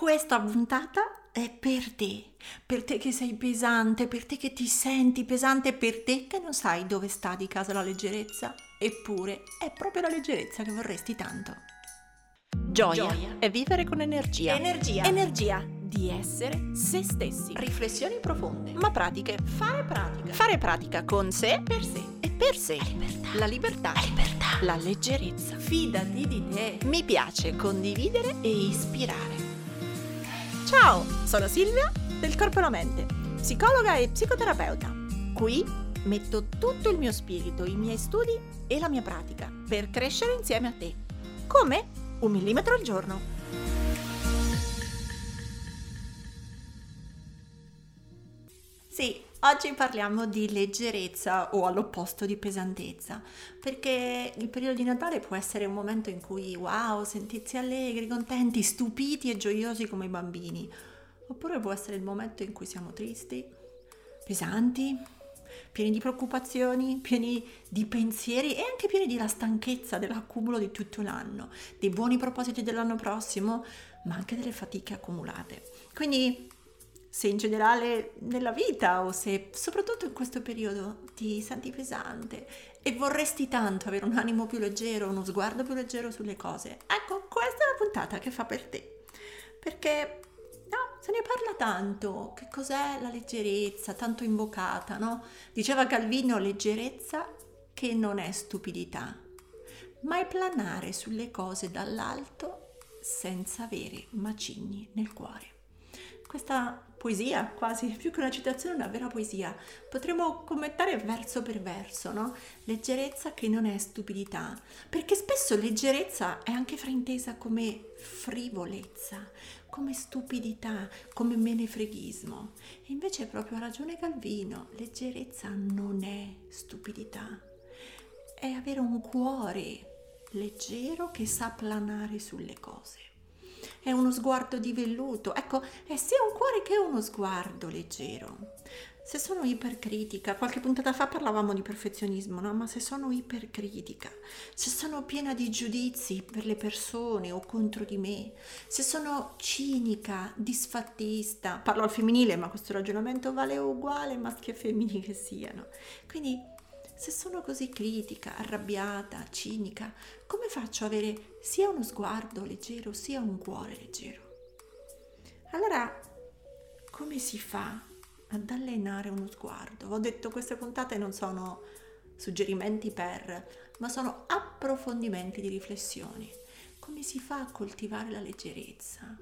questa puntata è per te, per te che sei pesante, per te che ti senti pesante, per te che non sai dove sta di casa la leggerezza. Eppure è proprio la leggerezza che vorresti tanto. Gioia, Gioia. è vivere con energia. Energia. Energia di essere se stessi. Riflessioni profonde. Ma pratiche. Fare pratica. Fare pratica con sé. Per sé. E per sé. La libertà. La libertà. La libertà. La leggerezza. Fidati di te. Mi piace condividere e ispirare. Ciao, sono Silvia del Corpo e la Mente, psicologa e psicoterapeuta. Qui metto tutto il mio spirito, i miei studi e la mia pratica per crescere insieme a te. Come? Un millimetro al giorno. Sì, oggi parliamo di leggerezza o all'opposto di pesantezza, perché il periodo di Natale può essere un momento in cui wow, sentirsi allegri, contenti, stupiti e gioiosi come i bambini, oppure può essere il momento in cui siamo tristi, pesanti, pieni di preoccupazioni, pieni di pensieri e anche pieni della stanchezza dell'accumulo di tutto l'anno, dei buoni propositi dell'anno prossimo, ma anche delle fatiche accumulate. Quindi se in generale nella vita o se soprattutto in questo periodo ti senti pesante e vorresti tanto avere un animo più leggero, uno sguardo più leggero sulle cose, ecco, questa è la puntata che fa per te. Perché no, se ne parla tanto, che cos'è la leggerezza, tanto invocata, no? Diceva Calvino leggerezza che non è stupidità, ma è planare sulle cose dall'alto senza avere macigni nel cuore questa poesia, quasi più che una citazione, una vera poesia. Potremmo commentare verso per verso, no? Leggerezza che non è stupidità, perché spesso leggerezza è anche fraintesa come frivolezza, come stupidità, come menefreghismo. E invece proprio a ragione Calvino, leggerezza non è stupidità, è avere un cuore leggero che sa planare sulle cose è uno sguardo di velluto, ecco, è sia un cuore che uno sguardo leggero. Se sono ipercritica, qualche puntata fa parlavamo di perfezionismo, no? Ma se sono ipercritica, se sono piena di giudizi per le persone o contro di me, se sono cinica, disfattista, parlo al femminile, ma questo ragionamento vale uguale maschi e femmini che siano. Quindi se sono così critica, arrabbiata, cinica, come faccio ad avere sia uno sguardo leggero sia un cuore leggero? Allora, come si fa ad allenare uno sguardo? Ho detto queste puntate non sono suggerimenti per, ma sono approfondimenti di riflessioni. Come si fa a coltivare la leggerezza?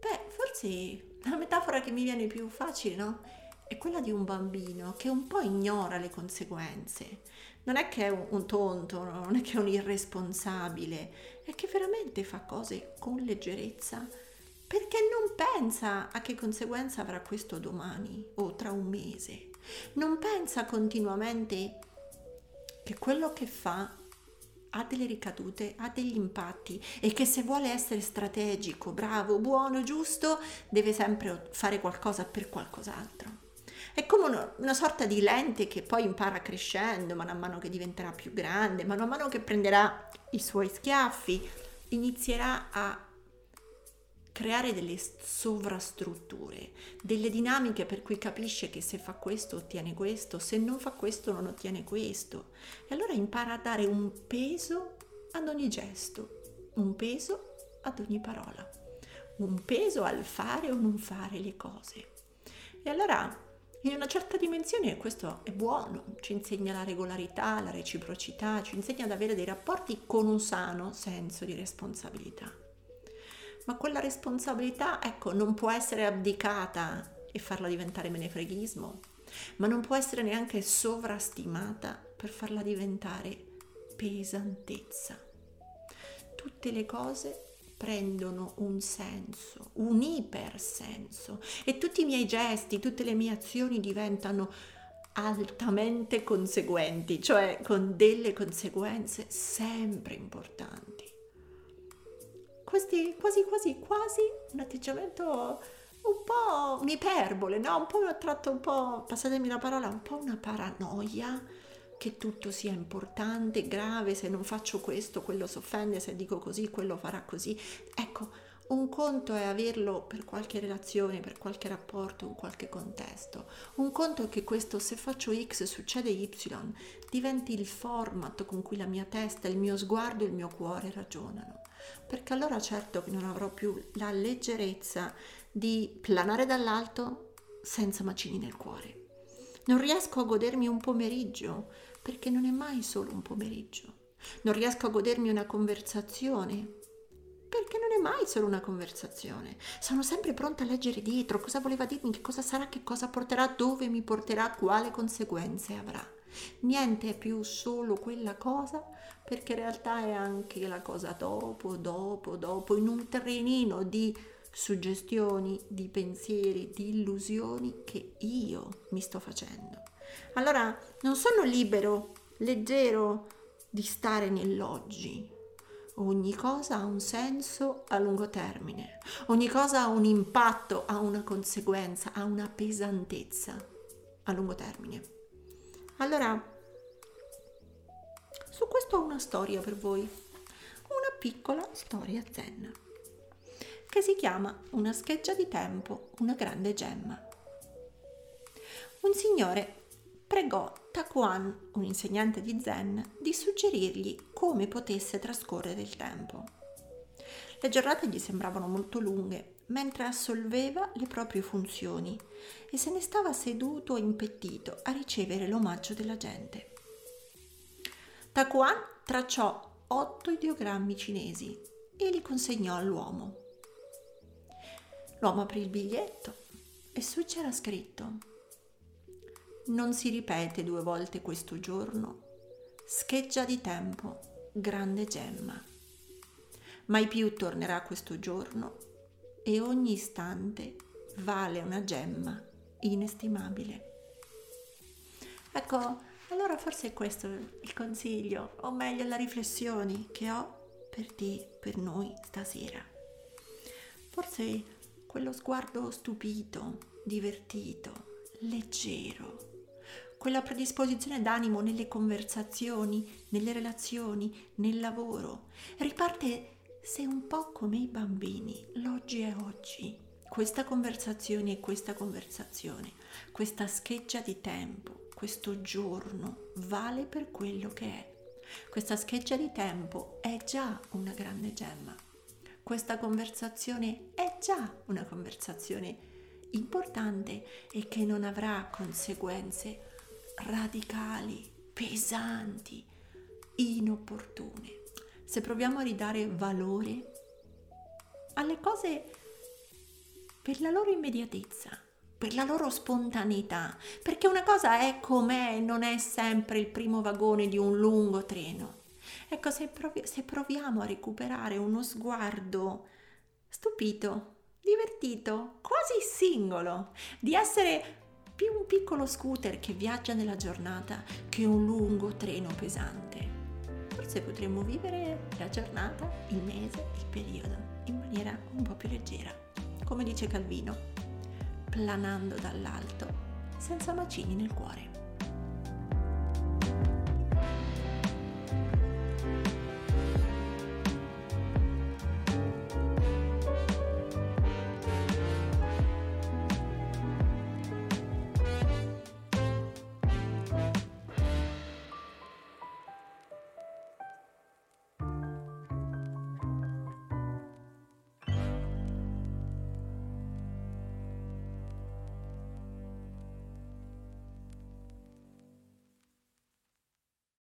Beh, forse la metafora che mi viene più facile, no? È quella di un bambino che un po' ignora le conseguenze. Non è che è un, tonto, non è che è un irresponsabile, è che veramente fa cose con leggerezza perché non pensa a che conseguenza avrà questo domani o tra un mese. Non pensa continuamente che quello che fa ha delle ricadute, ha degli impatti e che se vuole essere strategico, bravo, buono, giusto, deve sempre fare qualcosa per qualcos'altro. È come una, una, sorta di lente che poi impara crescendo, man mano che diventerà più grande, man mano che prenderà i suoi schiaffi, inizierà a creare delle sovrastrutture, delle dinamiche per cui capisce che se fa questo ottiene questo, se non fa questo non ottiene questo. E allora impara a dare un peso ad ogni gesto, un peso ad ogni parola, un peso al fare o non fare le cose. E allora in una certa dimensione questo è buono, ci insegna la regolarità, la reciprocità, ci insegna ad avere dei rapporti con un sano senso di responsabilità. Ma quella responsabilità, ecco, non può essere abdicata e farla diventare menefreghismo, ma non può essere neanche sovrastimata per farla diventare pesantezza. Tutte le cose prendono un senso, un ipersenso e tutti i miei gesti, tutte le mie azioni diventano altamente conseguenti, cioè con delle conseguenze sempre importanti. Questi quasi quasi quasi un atteggiamento un po' iperbole, no? Un po' un tratto un po', passatemi la parola, un po' una paranoia che tutto sia importante, grave, se non faccio questo, quello si offende, se dico così, quello farà così. Ecco, Un conto è averlo per qualche relazione, per qualche rapporto, in qualche contesto. Un conto è che questo se faccio X succede Y diventi il format con cui la mia testa, il mio sguardo e il mio cuore ragionano. Perché allora certo che non avrò più la leggerezza di planare dall'alto senza macini nel cuore. Non riesco a godermi un pomeriggio perché non è mai solo un pomeriggio. Non riesco a godermi una conversazione perché non è mai solo una conversazione. Sono sempre pronta a leggere dietro cosa voleva dirmi, che cosa sarà, che cosa porterà, dove mi porterà, quale conseguenze avrà. Niente è più solo quella cosa, perché in realtà è anche la cosa dopo, dopo, dopo, in un trenino di suggestioni, di pensieri, di illusioni che io mi sto facendo. Allora non sono libero, leggero di stare nell'oggi, Ogni cosa ha un senso a lungo termine, ogni cosa ha un impatto, ha una conseguenza, ha una pesantezza a lungo termine. Allora, su questo ho una storia per voi, una piccola storia zen, che si chiama Una scheggia di tempo, una grande gemma. Un signore pregò Takuan, un insegnante di Zen, di suggerirgli come potesse trascorrere il tempo. Le giornate gli sembravano molto lunghe, mentre assolveva le proprie funzioni e se ne stava seduto e impettito a ricevere l'omaggio della gente. Takuan tracciò otto ideogrammi cinesi e li consegnò all'uomo. L'uomo aprì il biglietto e su c'era scritto non si ripete due volte questo giorno. Scheggia di tempo, grande gemma. Mai più tornerà questo giorno e ogni istante vale una gemma inestimabile. Ecco, allora forse è questo il consiglio, o meglio la riflessione che ho per te, per noi stasera. Forse quello sguardo stupito, divertito, leggero, quella predisposizione d'animo nelle conversazioni, nelle relazioni, nel lavoro. Riparte se un po' come i bambini, l'oggi è oggi. Questa conversazione è questa conversazione, questa scheggia di tempo, questo giorno vale per quello che è. Questa scheggia di tempo è già una grande gemma. Questa conversazione è già una conversazione importante e che non avrà conseguenze radicali, pesanti, inopportune. Se proviamo a ridare valore alle cose per la loro immediatezza, per la loro spontaneità, perché una cosa è com'è, non è sempre il primo vagone di un lungo treno. Ecco, se, provi- se proviamo a recuperare uno sguardo stupito, divertito, quasi singolo, di essere più un piccolo scooter che viaggia nella giornata che un lungo treno pesante. Forse potremmo vivere la giornata, il mese, il periodo in maniera un po' più leggera, come dice Calvino, planando dall'alto, senza macini nel cuore.